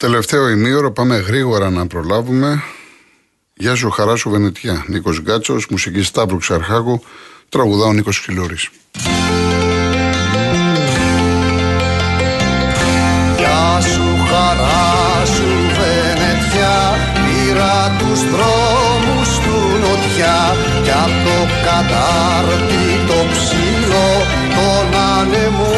Τελευταίο ημίωρο, πάμε γρήγορα να προλάβουμε. Γεια σου, χαρά σου Βενετιά. Νίκος Γκάτσος, μουσική Σταύρου Ξαρχάκου, τραγουδά ο Νίκος Ξυλούρης. Γεια σου, χαρά σου Βενετιά, πήρα τους δρόμους του νοτιά κι απ' το κατάρτι το ψηλό τον άνεμο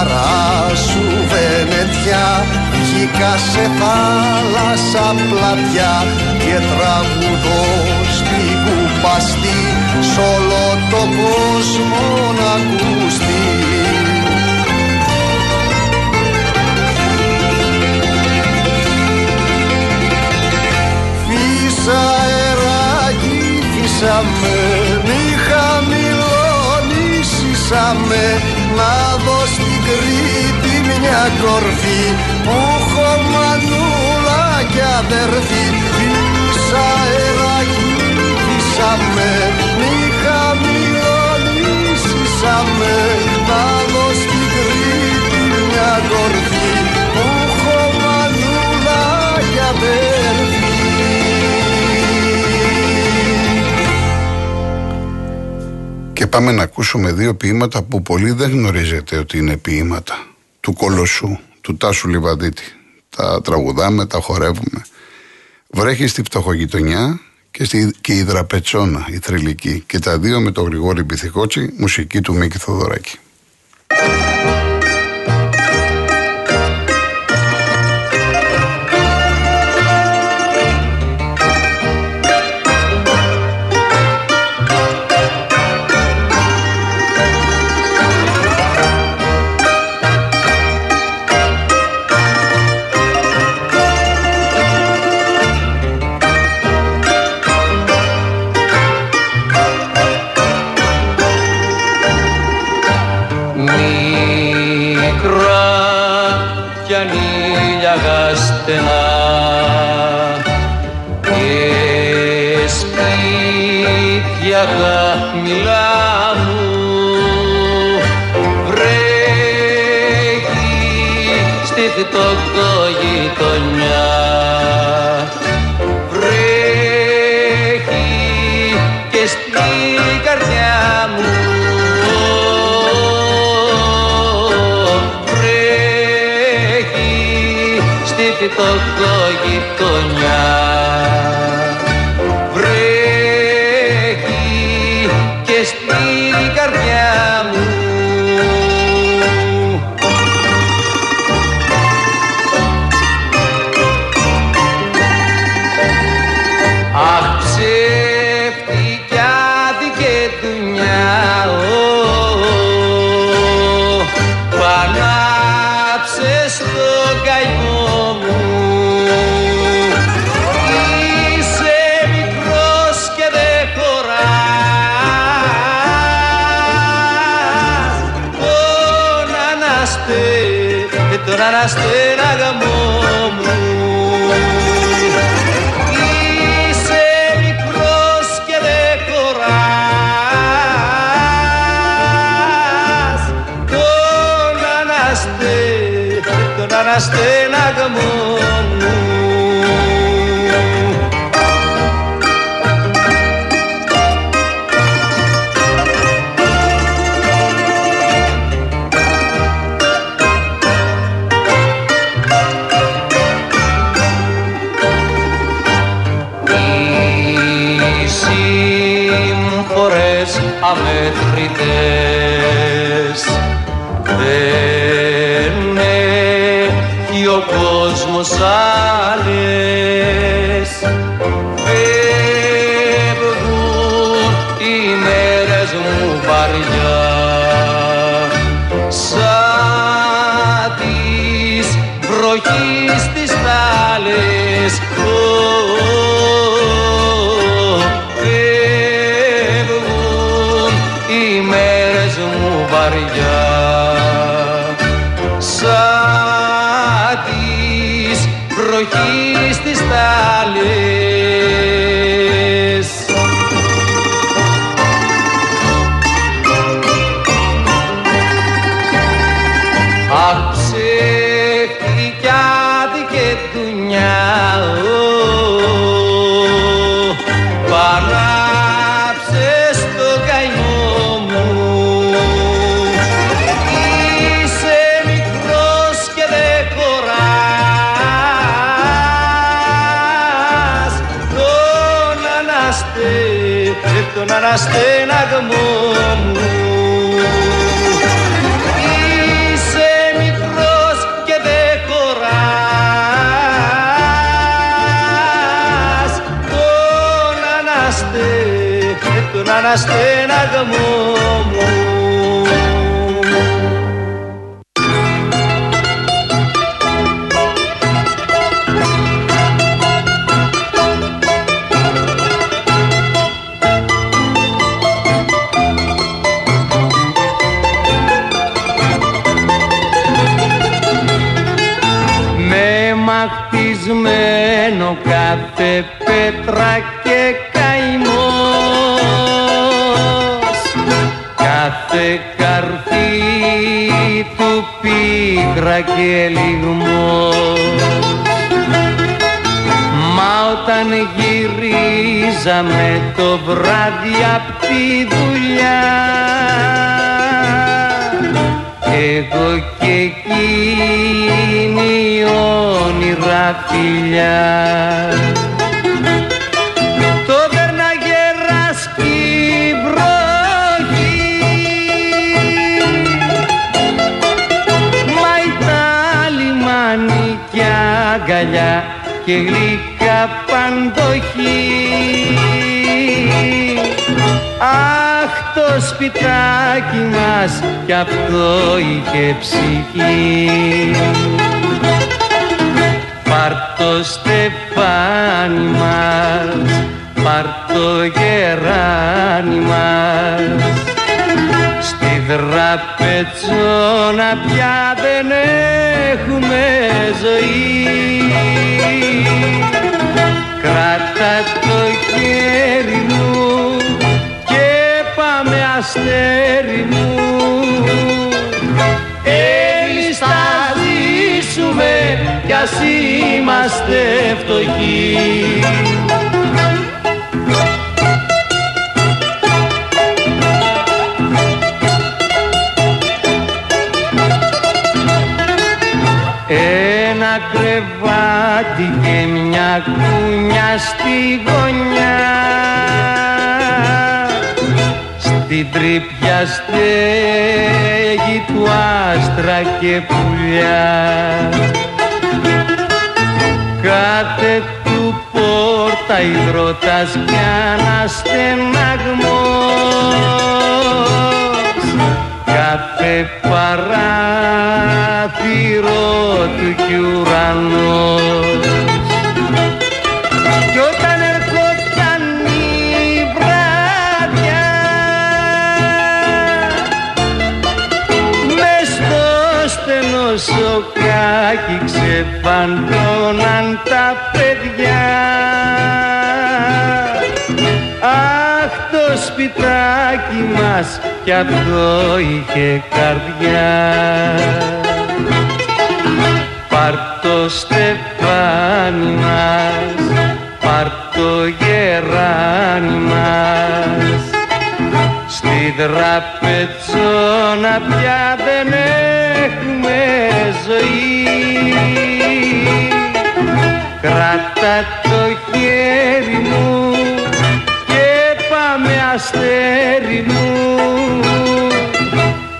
χαρά σου Βενετιά Βγήκα σε θάλασσα πλατιά Και τραγουδώ στη κουπαστή Σ' όλο το κόσμο να ακουστεί. Φύσα αεράκι, φύσα με, μη χαμηλώνησαμε να δω στην Κρήτη μια κορφή. Που έχω μανούλα κι αδερφή. Φύσα αεράκι, πάμε να ακούσουμε δύο ποίηματα που πολλοί δεν γνωρίζετε ότι είναι ποίηματα. Του Κολοσσού, του Τάσου Λιβαδίτη. Τα τραγουδάμε, τα χορεύουμε. Βρέχει στη φτωχογειτονιά και, στη, και η Δραπετσόνα, η θρηλυκή. Και τα δύο με τον Γρηγόρη Πυθικότσι, μουσική του Μίκη Θοδωράκη. Ανήλια στενά και σπίτια χαμηλά στη τον αναστέναγαμό μου Είσαι μικρός και δεν χωράς. Τον αναστε, τον αναστέναγαμό μου αυτές δεν έχει ο κόσμος άλλες. Φεύγουν οι μέρες μου βαριά. Σαν τις βροχής της θάλες. Μου τον αναστέναγμό μου Είσαι μικρός και δεν χωράς Τον αναστε, τον αναστέναγμό μου με μαχτισμένο κάθε πέτρα και καημός. Κάθε καρφί του πίκρα και λιγμός. Μα όταν γυρίζαμε το βράδυ απ' τη δουλειά εγώ και εκείνη όνειρα φιλιά. Το δέρναγε ράσκει βροχή. Μα ήταν λιμάνι και αγκαλιά και γλυκά παντοχή Αχ το σπιτάκι μας κι αυτό είχε ψυχή. Πάρ' το στεφάνι μας, πάρ' το γεράνι μας. Στη δραπετσόνα πια δεν έχουμε ζωή. Κράτα το χέρι αστέρι μου. Εμείς θα ζήσουμε κι ας είμαστε φτωχοί. Ένα κρεβάτι και μια κούνια στη γωνιά τρύπια στέγη του άστρα και πουλιά. Κάθε του πόρτα υδρότας κι αναστεναγμός. Κάθε παράθυρο του κι σοκάκι ξεφαντώναν τα παιδιά. Αχ το σπιτάκι μας κι αυτό είχε καρδιά. Πάρ' το στεφάνι μας, πάρ' το γεράνι μας. Στη δραπετσόνα πια δεν έχουμε ζωή. Κράτα το χέρι μου και πάμε αστέρι μου.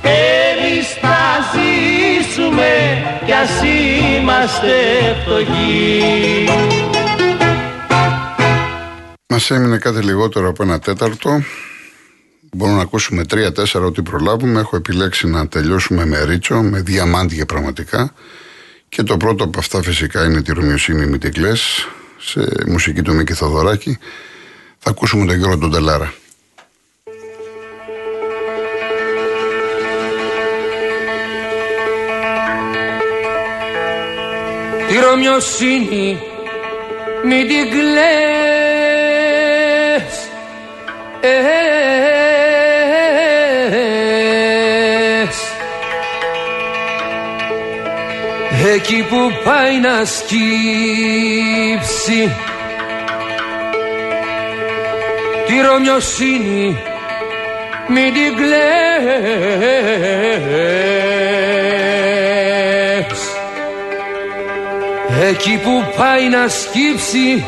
Εμείς θα ζήσουμε κι ας είμαστε φτωχοί. Μας έμεινε κάτι λιγότερο από ένα τέταρτο. Μπορούμε να ακούσουμε τρία-τέσσερα ό,τι προλάβουμε. Έχω επιλέξει να τελειώσουμε με ρίτσο, με διαμάντια πραγματικά. Και το πρώτο από αυτά φυσικά είναι τη Ρωμιοσύνη Μητικλές, σε μουσική του Μίκη Θοδωράκη. Θα ακούσουμε τον Γιώργο τον Τελάρα. Τη Ρωμιοσύνη μην την κλαις Εκεί που πάει να σκύψει. Τη Ρωμιοσύνη μην την κλαις. Εκεί που πάει να σκύψει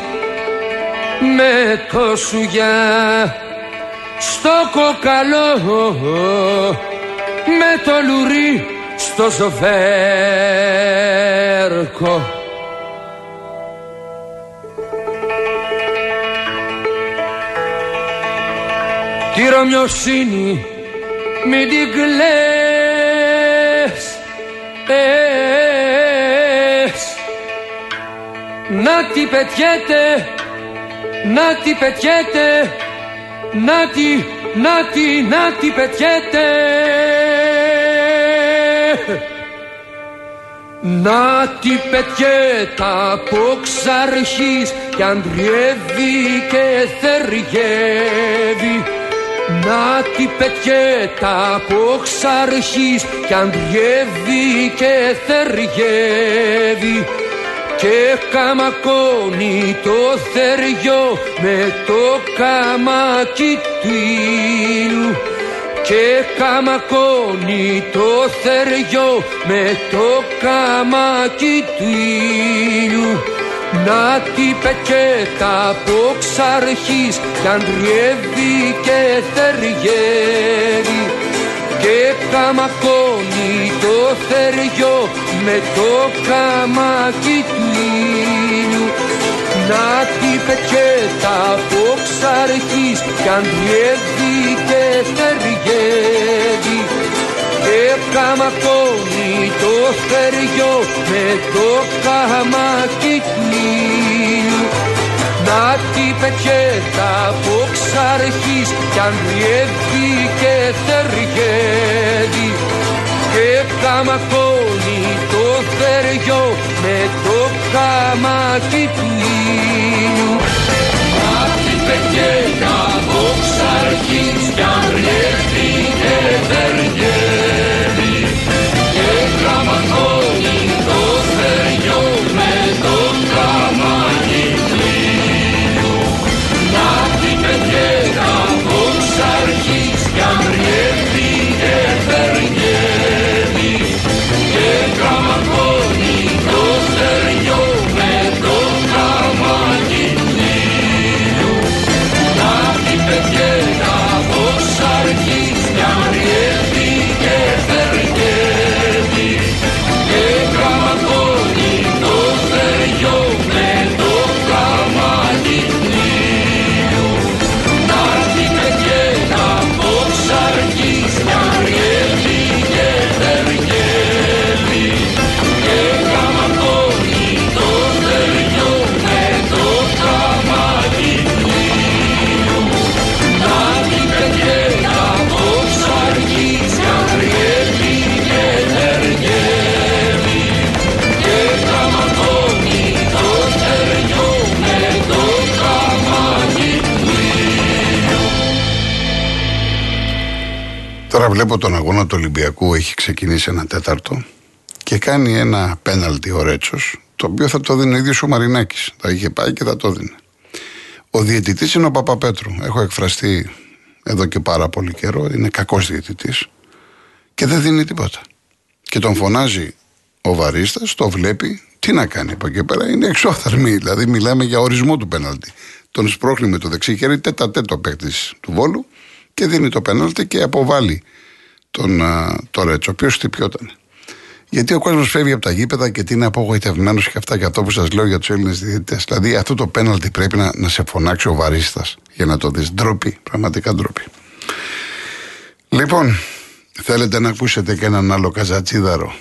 με το σουγιά στο κοκαλό με το λουρί στο ζοβέρκο Τη Ρωμιοσύνη μην την κλαις Να τη πετιέται, να τη πετιέται Να τη, να τη, να τη πετιέται να τη πετιέται από ξαρχής κι αντριεύει και θεργεύει να τη πετιέται από ξαρχής κι αντριεύει και θεργεύει και καμακώνει το θεριό με το καμάκι του ήλιου και καμακώνει το θεριό με το καμάκι του ήλιου. Να τη πεκέτα από ξαρχής κι αντριεύει και θεργεύει και καμακώνει το θεριό με το καμάκι του ήλιου. Να τη πεκέτα από ξαρχής κι αντριεύει και θεργεύει και καμακώνει το θεριό με το καμάκι του ήλιου να τη πετιέτα από ξαρχής κι αντριεύει και θεργεύει και καμακώνει το θεριό με το καμάκι του ήλιου Να τη πετιέτα από ξαρχής κι Τώρα βλέπω τον αγώνα του Ολυμπιακού έχει ξεκινήσει ένα τέταρτο και κάνει ένα πέναλτι ο Ρέτσος, το οποίο θα το δίνει ο ίδιος ο Μαρινάκης. Θα είχε πάει και θα το δίνει. Ο διαιτητής είναι ο Παπαπέτρου. Έχω εκφραστεί εδώ και πάρα πολύ καιρό. Είναι κακός διαιτητής και δεν δίνει τίποτα. Και τον φωνάζει ο Βαρίστας, το βλέπει. Τι να κάνει από εκεί πέρα, είναι εξόθαρμη. Δηλαδή, μιλάμε για ορισμό του πέναλτι. Τον σπρώχνει με το δεξί χέρι, τέτα τέτο παίκτης του βόλου και δίνει το πέναλτι και αποβάλλει τον α, το Ρέτσο, ο οποίος χτυπιόταν. Γιατί ο κόσμος φεύγει από τα γήπεδα και τι είναι απογοητευμένος και αυτά για αυτό που σας λέω για τους Έλληνες διαιτητές. Δηλαδή, αυτό το πέναλτι πρέπει να, να σε φωνάξει ο βαρίστα για να το δεις. Ντροπή, πραγματικά ντροπή. Λοιπόν, θέλετε να ακούσετε και έναν άλλο καζατσίδαρο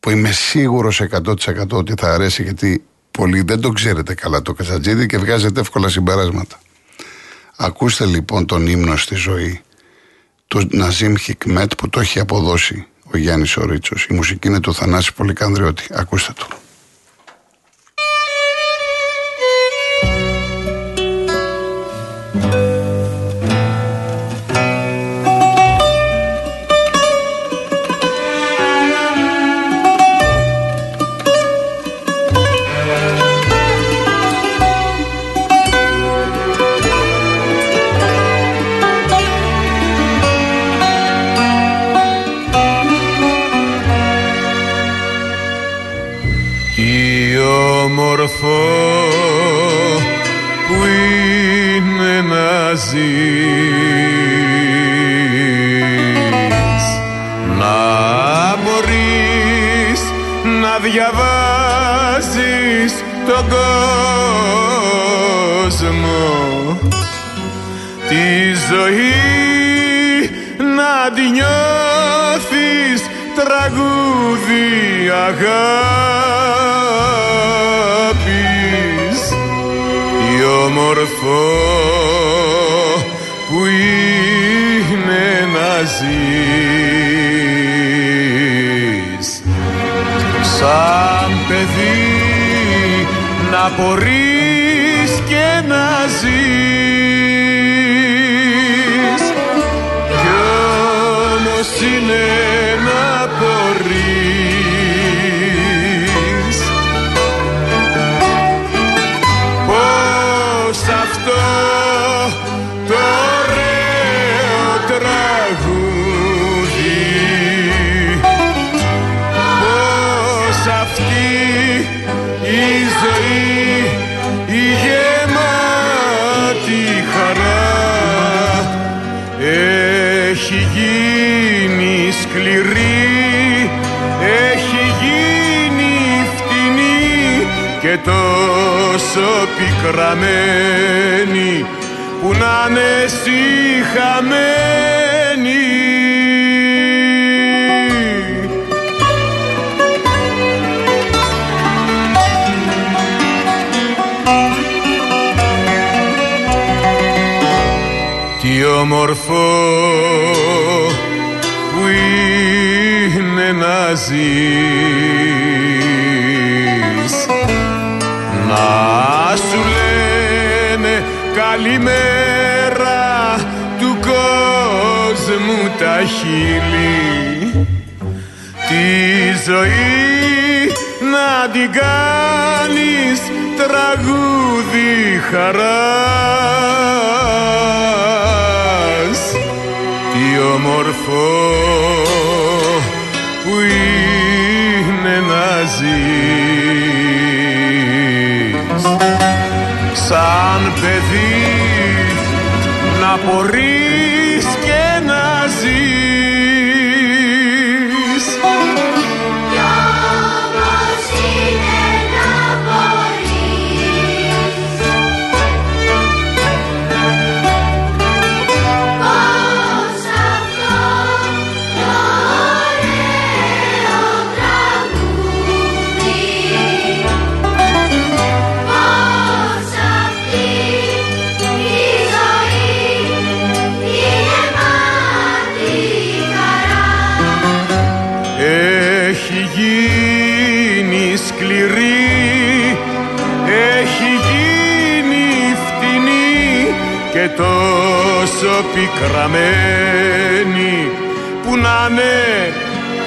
που είμαι σίγουρος 100% ότι θα αρέσει γιατί πολύ, δεν το ξέρετε καλά το Καζατζίδη και βγάζετε εύκολα συμπεράσματα. Ακούστε λοιπόν τον ύμνο στη ζωή του Ναζίμ Χικμέτ που το έχει αποδώσει ο Γιάννης ο Η μουσική είναι του Θανάση Πολυκανδριώτη. Ακούστε το. Αγάπης. Τι όμορφο που είναι να ζεις. Σαν παιδί να μπορείς όμως είναι τόσο πικραμένη που να είναι εσύ χαμένη Τι όμορφο που είναι να ζεις σου λένε καλημέρα του κόσμου τα χείλη Τη ζωή να την κάνεις τραγούδι χαράς. Τι όμορφο που είναι να ζεις σαν παιδί να μπορείς και να ζεις τόσο πικραμένη που να είναι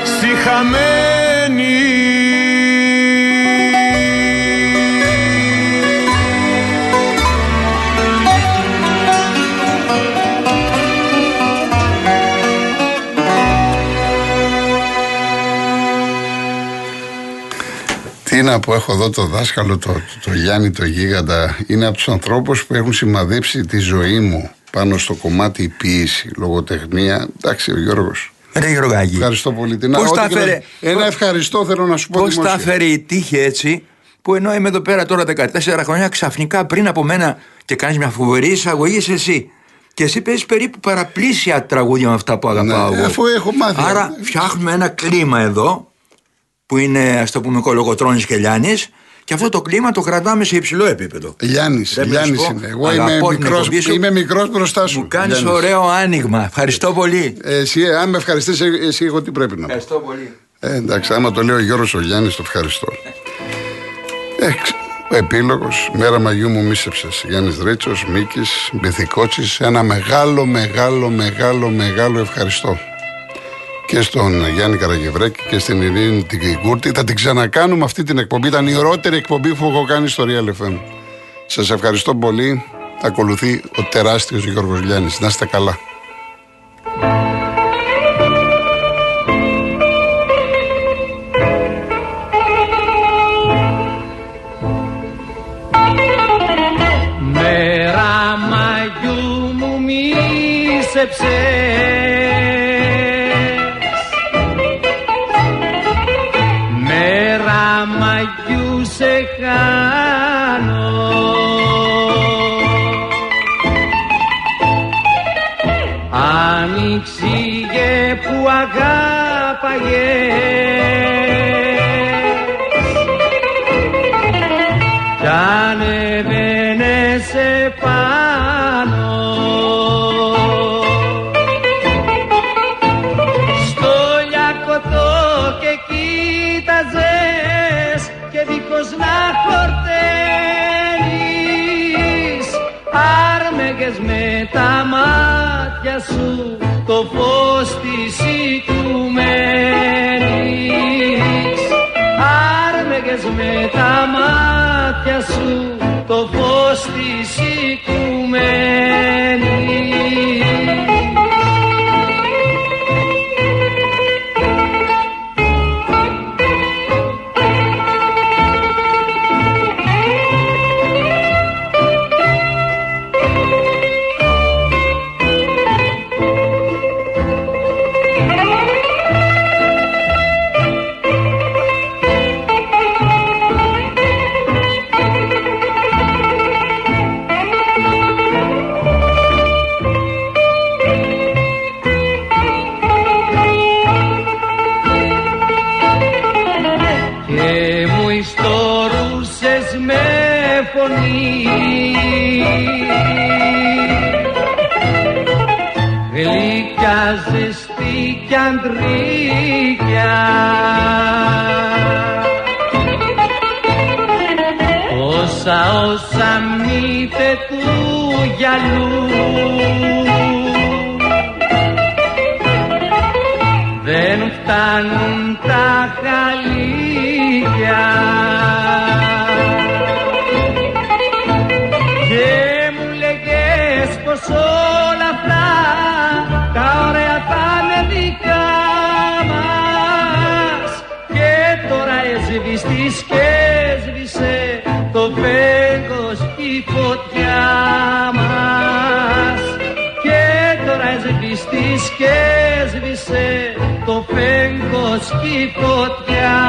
συχαμένη Τι να πω, έχω εδώ το δάσκαλο, το, το, το Γιάννη το Γίγαντα. Είναι από τους ανθρώπους που έχουν σημαδέψει τη ζωή μου πάνω στο κομμάτι ποιήση, λογοτεχνία. Εντάξει, ο Γιώργος. Ρε Γιώργο Ευχαριστώ πολύ. Την Πώς τα φέρε... Ένα ευχαριστώ θέλω να σου πω. Πώς τα φέρει η τύχη έτσι, που ενώ είμαι εδώ πέρα τώρα 14 χρόνια, ξαφνικά πριν από μένα και κάνεις μια φοβερή εισαγωγή εσύ. Και εσύ παίζεις περίπου παραπλήσια τραγούδια με αυτά που αγαπάω ναι, εγώ. Αφού έχω μάθει. Άρα φτιάχνουμε ένα κλίμα εδώ, που είναι ας το πούμε κολογοτρόνης και Λιάννη, Και αυτό το κλίμα το κρατάμε σε υψηλό επίπεδο. Γιάννη, Δεν με Γιάννη σου πω, είναι. Εγώ αγαπώ είμαι την μικρό εκπομπή σου. είμαι μικρός μπροστά σου. Μου κάνεις Γιάννης. ωραίο άνοιγμα. Ευχαριστώ πολύ. Ε, Εσύ, ε, αν με ευχαριστήσει, εσύ, εγώ τι πρέπει να πω. Ευχαριστώ πολύ. Ε, εντάξει, άμα το λέει ο Γιώργος ο Γιάννης, το ευχαριστώ. Ε, ξ- ο επίλογος, μέρα Μαγιού μου μίσεψες. Γιάννης Ρίτσος, Μίκης, Μπιθικότσης, ένα μεγάλο, μεγάλο, μεγάλο, μεγάλο ευχαριστώ. Και στον Γιάννη Καραγευρέκη και στην Ειρήνη την Κικούρτη. Θα την ξανακάνουμε αυτή την εκπομπή. Ήταν η ωραιότερη εκπομπή που έχω κάνει στο Real FM. Σας ευχαριστώ πολύ. Ακολουθεί ο τεράστιος Γιώργος Λιάννης. Να είστε καλά. Μέρα Μαγιού μου μίσεψες με τα μάτια σου το φως της τα μάτια σου το φως της οικουμένης όσα όσα μύθε του γυαλού. Δεν φτάνουν τα χαλίκια έσβηστης